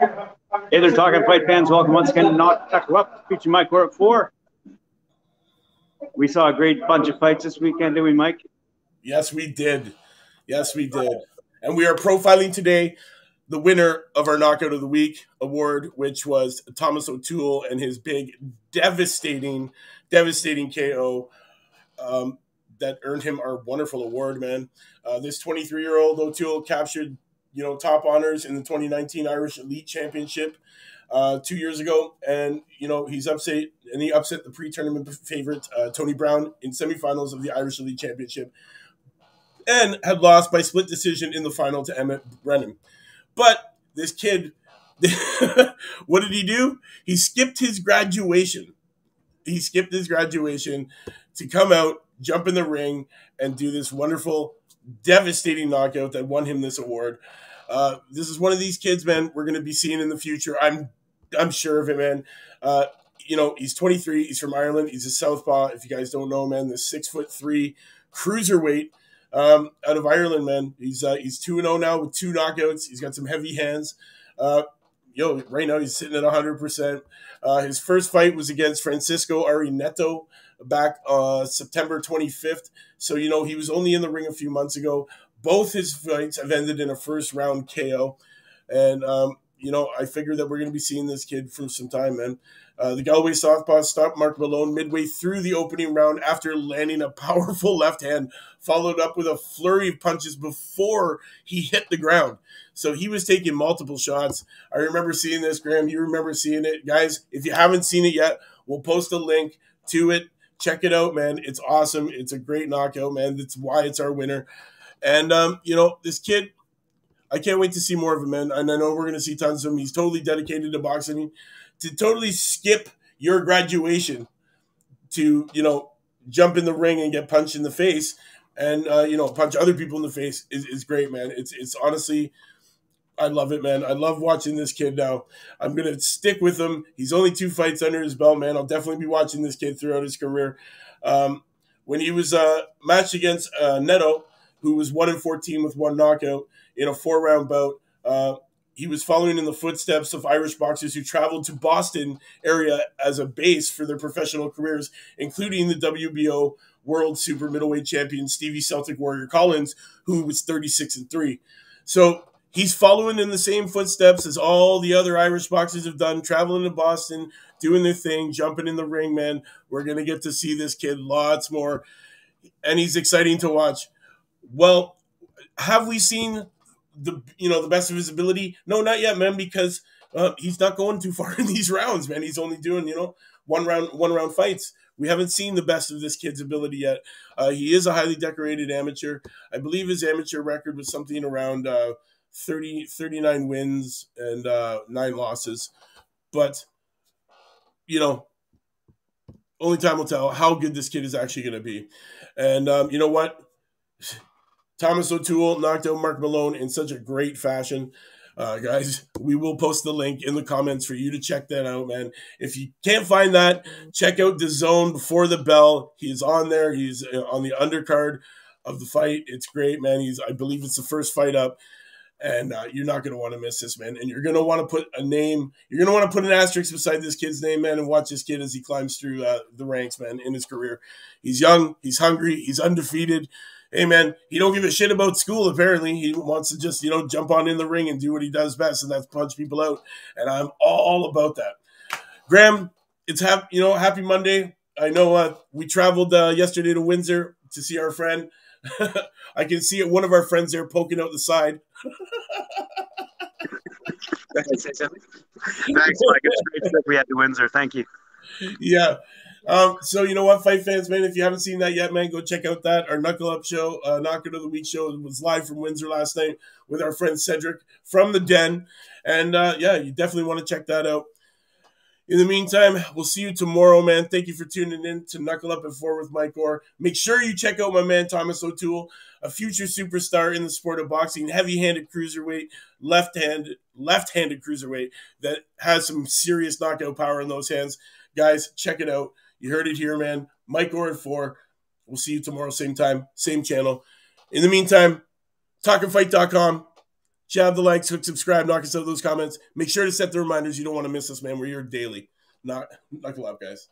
Hey there, Talking Fight fans. Welcome once again to Knock Knuckle Up, featuring Mike at four. We saw a great bunch of fights this weekend, did we, Mike? Yes, we did. Yes, we did. And we are profiling today the winner of our Knockout of the Week award, which was Thomas O'Toole and his big, devastating, devastating KO um, that earned him our wonderful award, man. Uh, this 23 year old O'Toole captured, you know, top honors in the 2019 Irish Elite Championship uh, two years ago, and you know he's upset and he upset the pre-tournament favorite uh, Tony Brown in semifinals of the Irish Elite Championship, and had lost by split decision in the final to Emmett Brennan. But this kid, what did he do? He skipped his graduation. He skipped his graduation to come out, jump in the ring, and do this wonderful, devastating knockout that won him this award. Uh, this is one of these kids, man. We're going to be seeing in the future. I'm, I'm sure of it, man. Uh, you know, he's 23. He's from Ireland. He's a southpaw. If you guys don't know, man, the six foot three cruiserweight um, out of Ireland, man. He's uh, he's two and zero oh now with two knockouts. He's got some heavy hands. Yo, right now he's sitting at 100. Uh, percent His first fight was against Francisco Areneto back uh, September 25th. So you know he was only in the ring a few months ago. Both his fights have ended in a first round KO, and um, you know I figured that we're going to be seeing this kid for some time, man. Uh, the Galway Southpaw stopped Mark Malone midway through the opening round after landing a powerful left hand, followed up with a flurry of punches before he hit the ground. So he was taking multiple shots. I remember seeing this, Graham. You remember seeing it. Guys, if you haven't seen it yet, we'll post a link to it. Check it out, man. It's awesome. It's a great knockout, man. That's why it's our winner. And, um, you know, this kid, I can't wait to see more of him, man. And I know we're going to see tons of him. He's totally dedicated to boxing. To totally skip your graduation to you know jump in the ring and get punched in the face and uh, you know punch other people in the face is, is great man. It's it's honestly i love it man. I love watching this kid now. I'm gonna stick with him. He's only two fights under his belt man. I'll definitely be watching this kid throughout his career. Um, when he was uh, matched against uh, neto who was 1 in 14 with one knockout in a four round bout uh, he was following in the footsteps of Irish boxers who traveled to Boston area as a base for their professional careers, including the WBO World Super Middleweight Champion Stevie Celtic Warrior Collins, who was 36 and 3. So he's following in the same footsteps as all the other Irish boxers have done, traveling to Boston, doing their thing, jumping in the ring, man. We're going to get to see this kid lots more, and he's exciting to watch. Well, have we seen the you know the best of his ability? No, not yet, man, because uh, he's not going too far in these rounds, man. He's only doing you know one round one round fights. We haven't seen the best of this kid's ability yet. Uh, he is a highly decorated amateur. I believe his amateur record was something around uh, 30, 39 wins and uh, nine losses. But, you know, only time will tell how good this kid is actually going to be. And um, you know what? Thomas O'Toole knocked out Mark Malone in such a great fashion. Uh, guys, we will post the link in the comments for you to check that out, man. If you can't find that, check out DAZN before the bell. He's on there. He's uh, on the undercard of the fight. It's great, man. He's, I believe, it's the first fight up, and uh, you're not going to want to miss this, man. And you're going to want to put a name. You're going to want to put an asterisk beside this kid's name, man, and watch this kid as he climbs through uh, the ranks, man, in his career. He's young. He's hungry. He's undefeated hey man, he don't give a shit about school. Apparently, he wants to just you know jump on in the ring and do what he does best, and that's punch people out. And I'm all about that. Graham, it's happy you know happy Monday. I know uh, we traveled uh, yesterday to Windsor to see our friend. I can see it. One of our friends there poking out the side. Thanks, Mike. It's great that we had to Windsor. Thank you. Yeah. Um, so you know what, fight fans, man, if you haven't seen that yet, man, go check out that our Knuckle Up show, uh, Knockout of the Week show. Was live from Windsor last night with our friend Cedric from the Den, and uh, yeah, you definitely want to check that out. In the meantime, we'll see you tomorrow, man. Thank you for tuning in to Knuckle Up and Four with Mike Orr. Make sure you check out my man Thomas O'Toole, a future superstar in the sport of boxing, heavy-handed cruiserweight, left-handed, left-handed cruiserweight that has some serious knockout power in those hands. Guys, check it out. You heard it here, man. Mike Orr at four. We'll see you tomorrow, same time, same channel. In the meantime, talkingfight.com. Jab the likes, click subscribe, knock us out of those comments. Make sure to set the reminders. You don't want to miss us, man. We're here daily. Not knuckle up, guys.